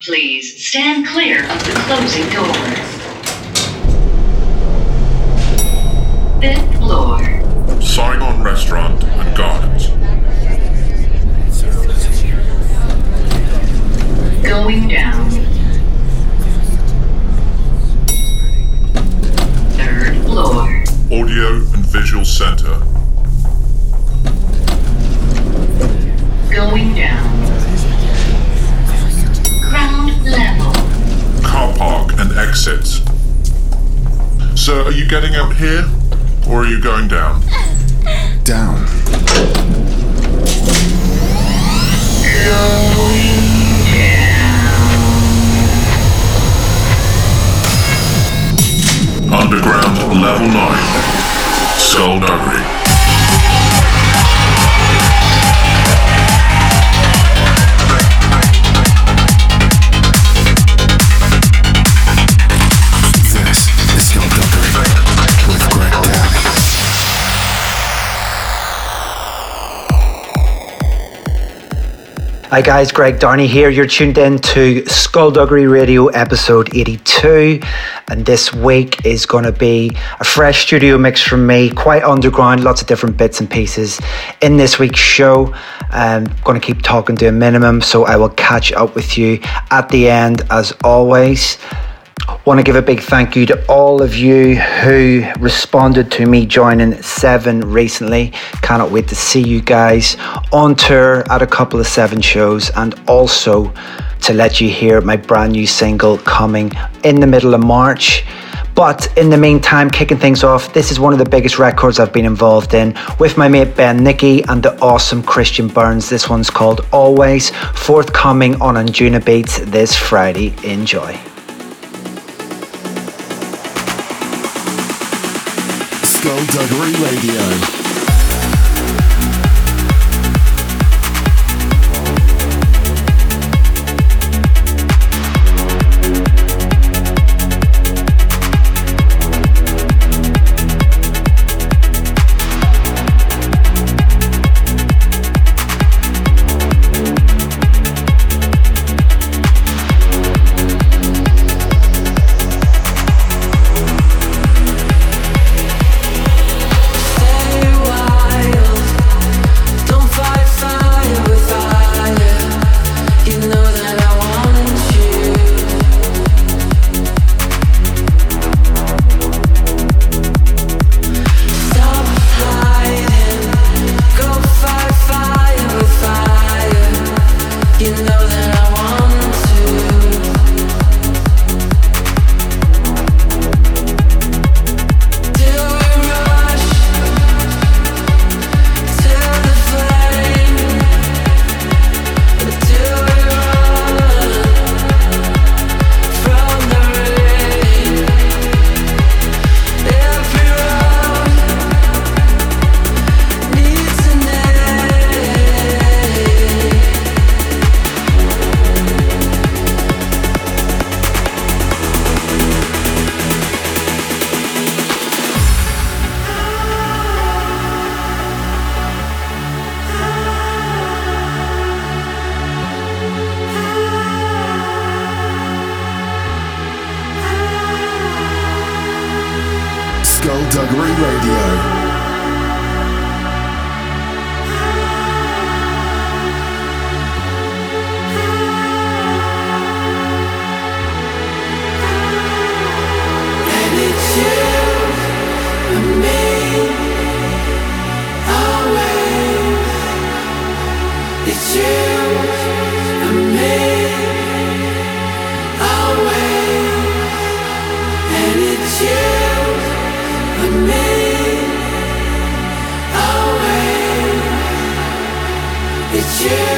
Please stand clear of the closing doors. Fifth floor. Saigon Restaurant and Gardens. Going down. Third floor. Audio and Visual Center. Going down. Exits. Sir, are you getting out here? Or are you going down? Down. Underground Level 9. Skullduggery. This Hi guys, Greg Downey here. You're tuned in to Skullduggery Radio episode 82, and this week is going to be a fresh studio mix from me, quite underground, lots of different bits and pieces in this week's show. Um, I'm going to keep talking to a minimum, so I will catch up with you at the end as always. Want to give a big thank you to all of you who responded to me joining Seven recently. Cannot wait to see you guys on tour at a couple of Seven shows and also to let you hear my brand new single coming in the middle of March. But in the meantime, kicking things off, this is one of the biggest records I've been involved in with my mate Ben Nicky and the awesome Christian Burns. This one's called Always, forthcoming on Anjunabeats this Friday. Enjoy. Skullduggery Radio. Skullduggery Radio. It's you Россия.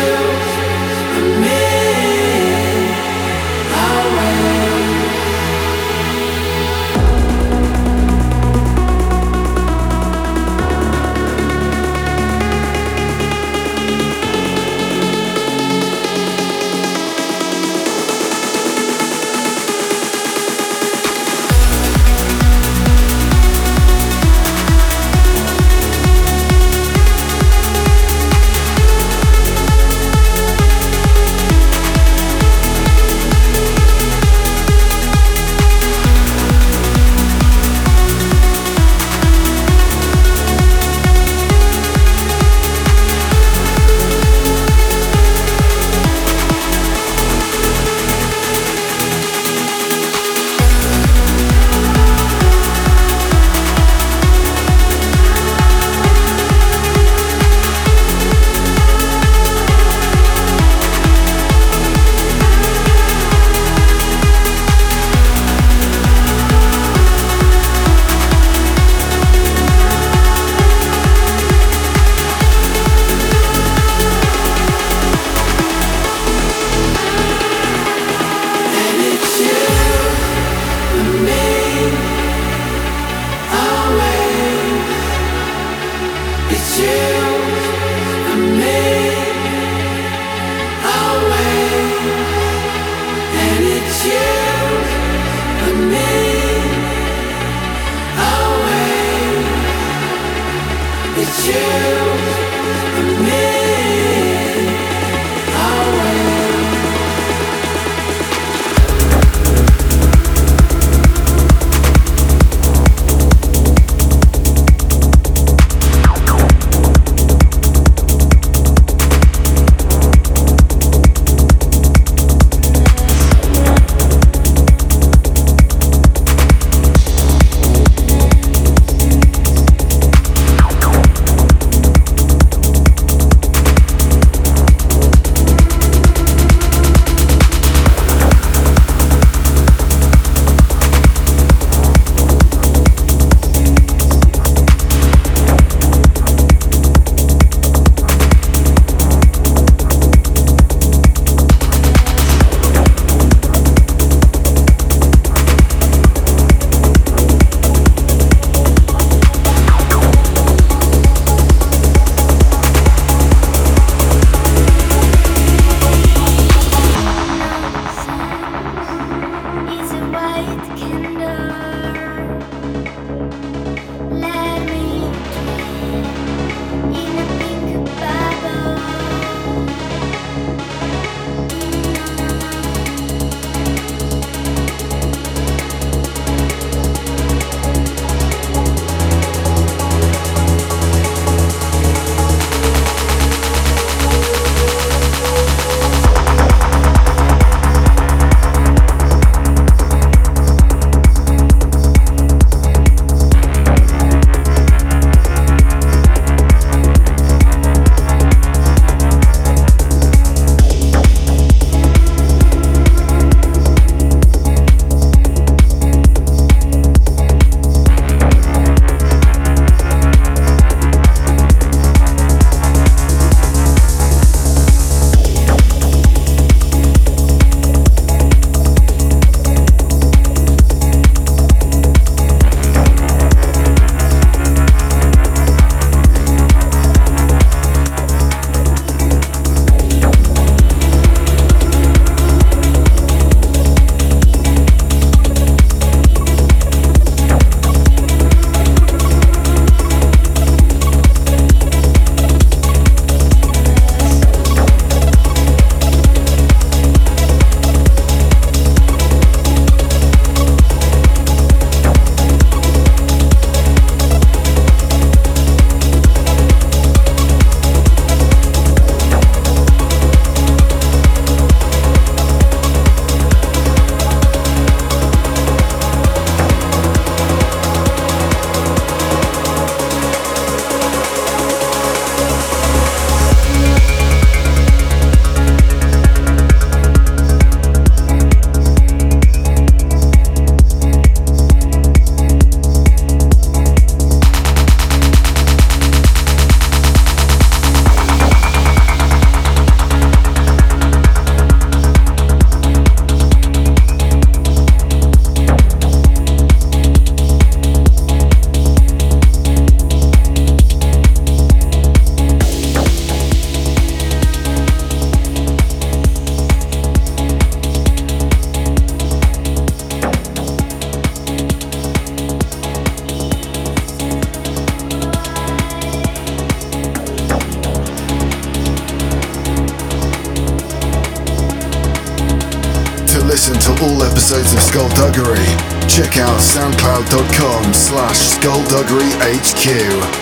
Skullduggeryhq.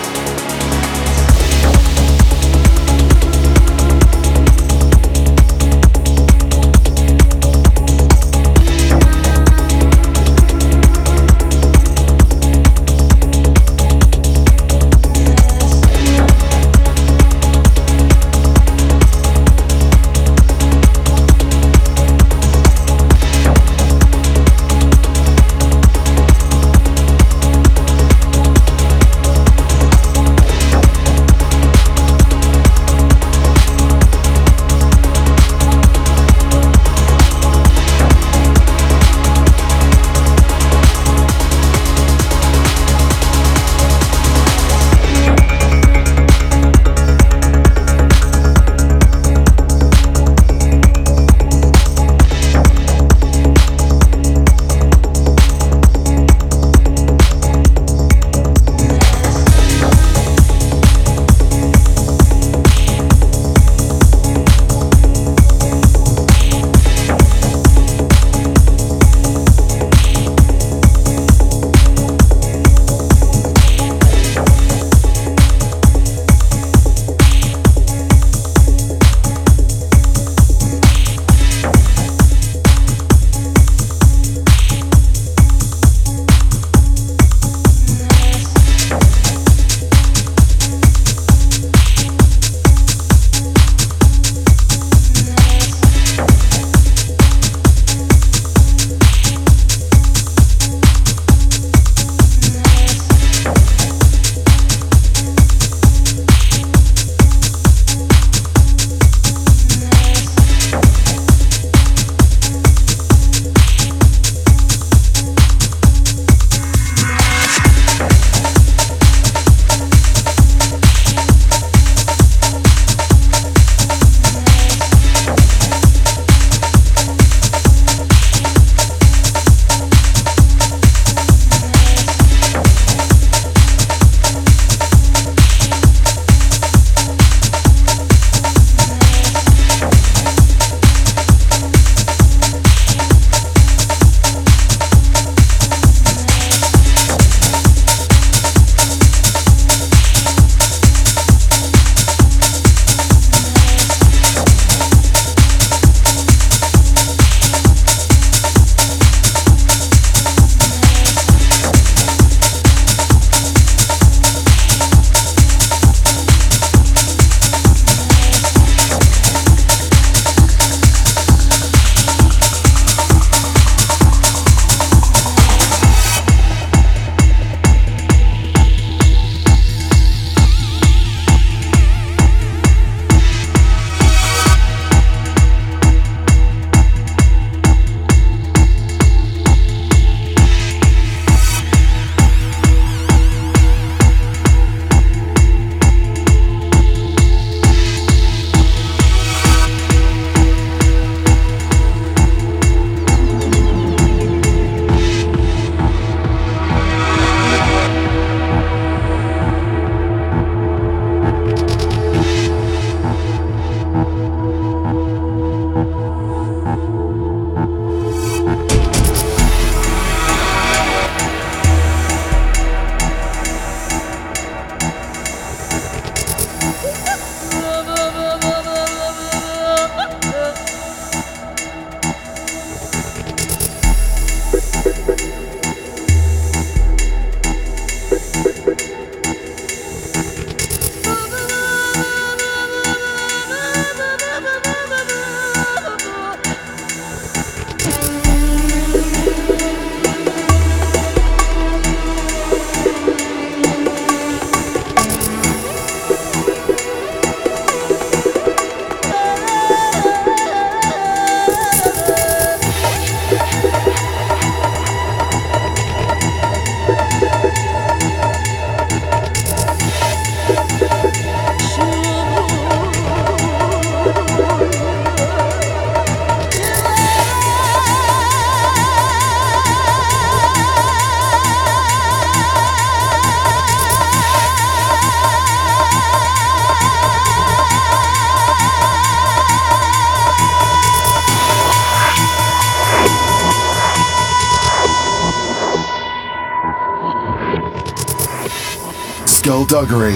Skullduggery.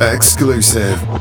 Exclusive.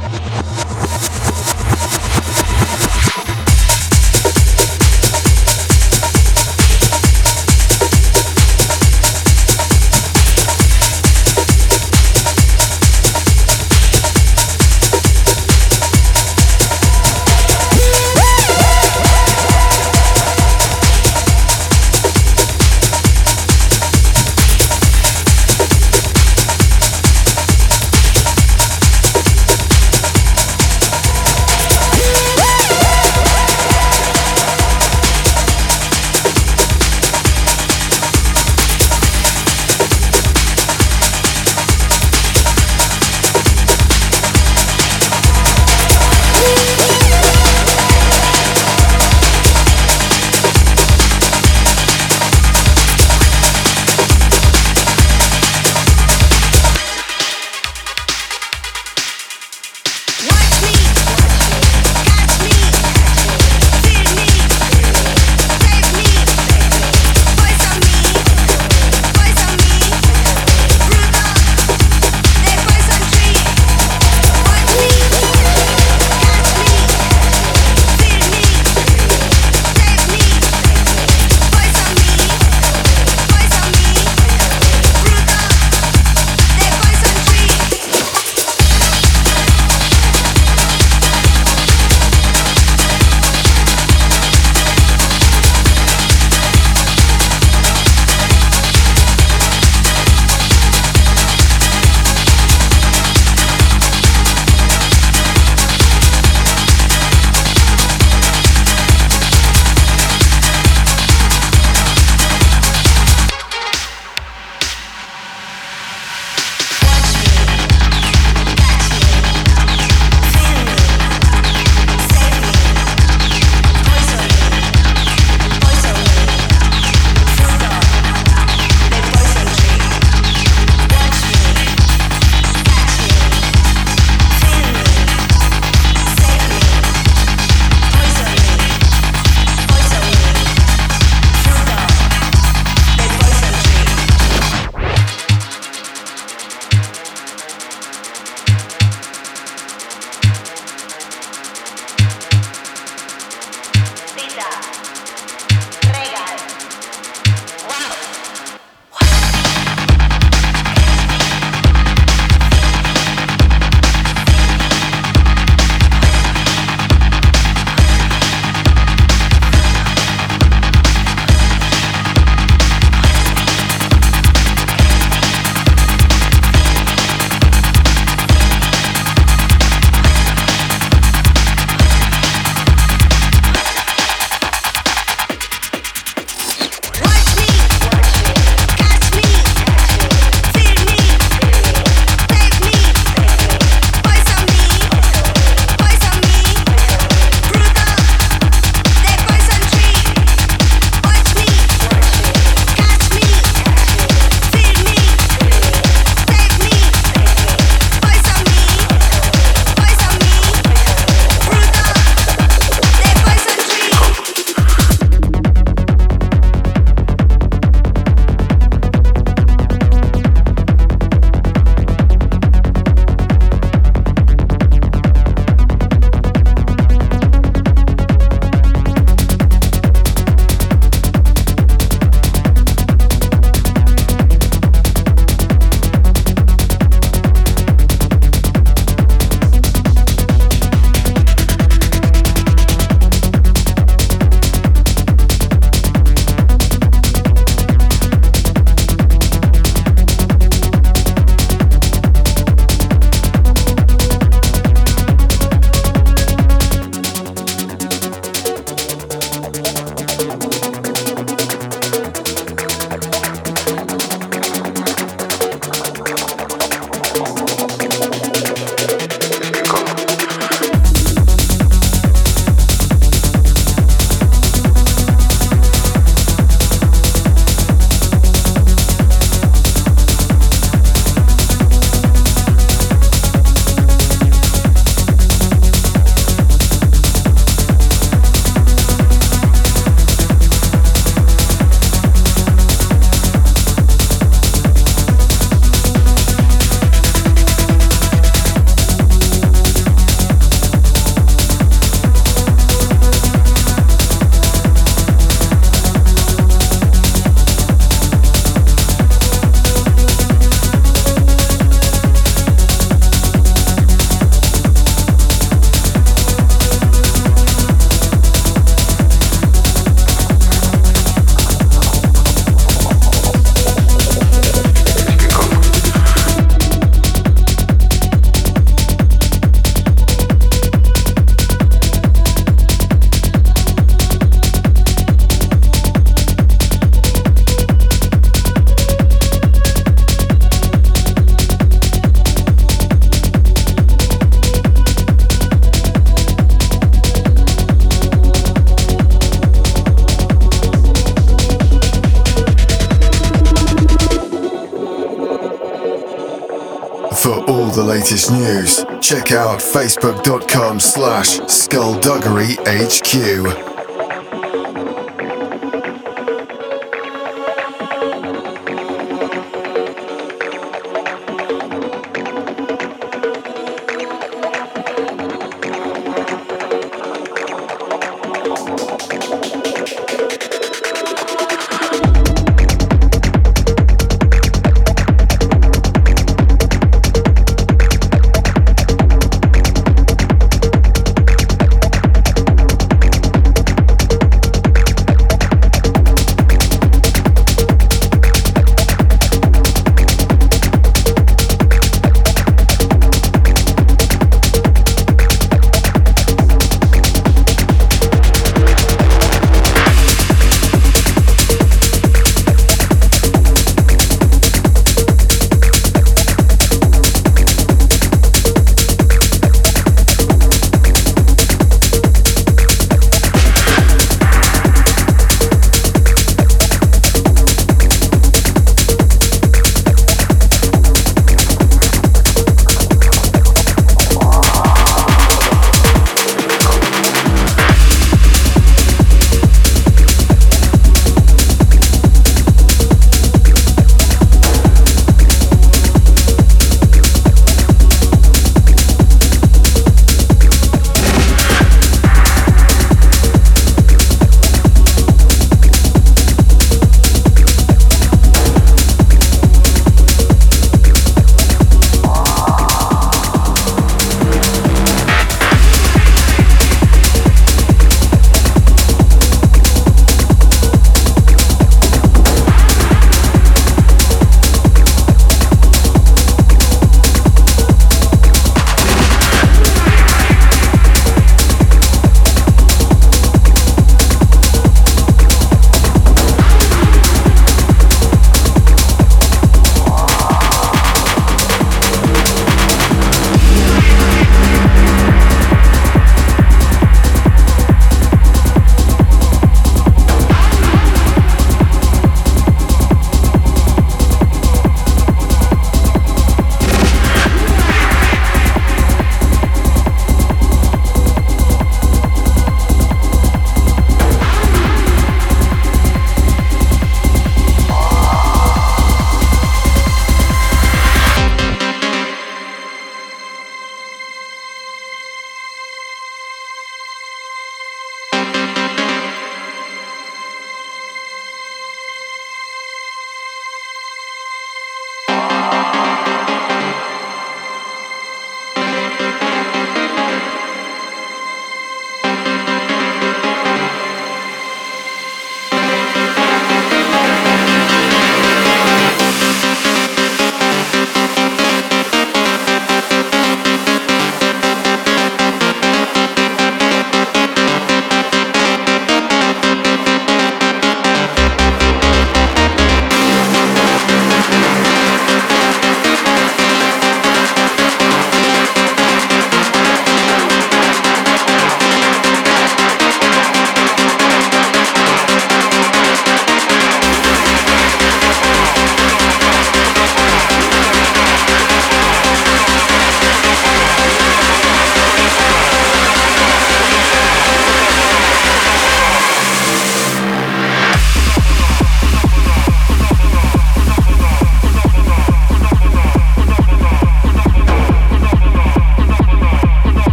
The latest news, check out facebook.com slash skullduggeryhq.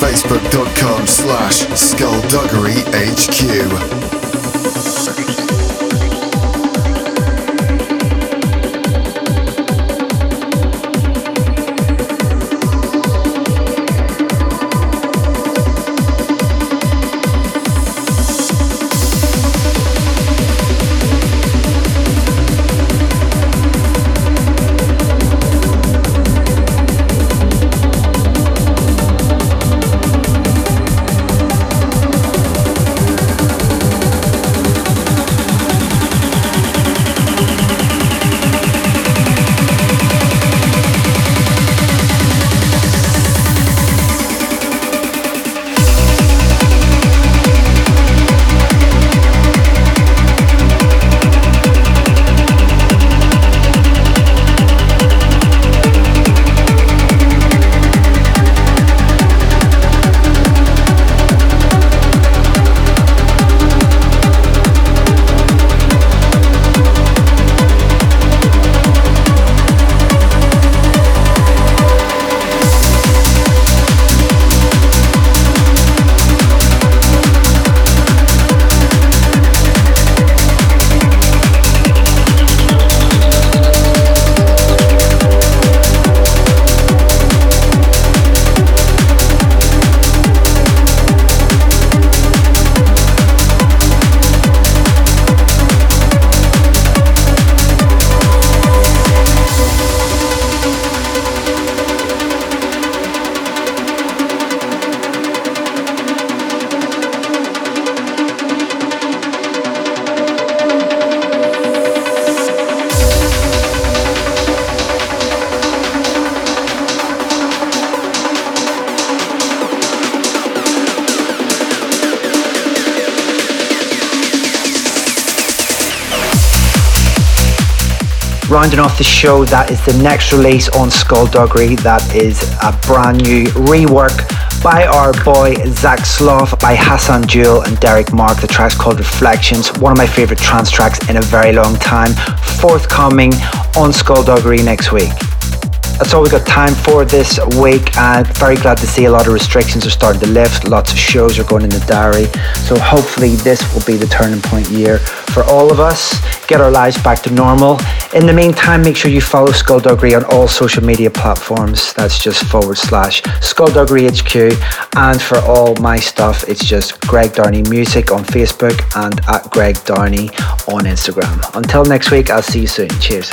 facebook.com slash skullduggeryhq. Rounding off the show, that is the next release on Skullduggery. That is a brand new rework by our boy Zach Sloth, by Hassan Jewel and Derek Mark. The track's called Reflections, one of my favorite trance tracks in a very long time. Forthcoming on Skullduggery next week. That's all we got time for this week. And very glad to see a lot of restrictions are starting to lift. Lots of shows are going in the diary. So hopefully this will be the turning point year for all of us. Get our lives back to normal. In the meantime, make sure you follow Skullduggery on all social media platforms. That's just forward slash Skullduggery HQ. And for all my stuff, it's just Greg Downey Music on Facebook and at Greg Downey on Instagram. Until next week, I'll see you soon. Cheers.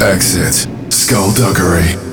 Exit. Skullduggery.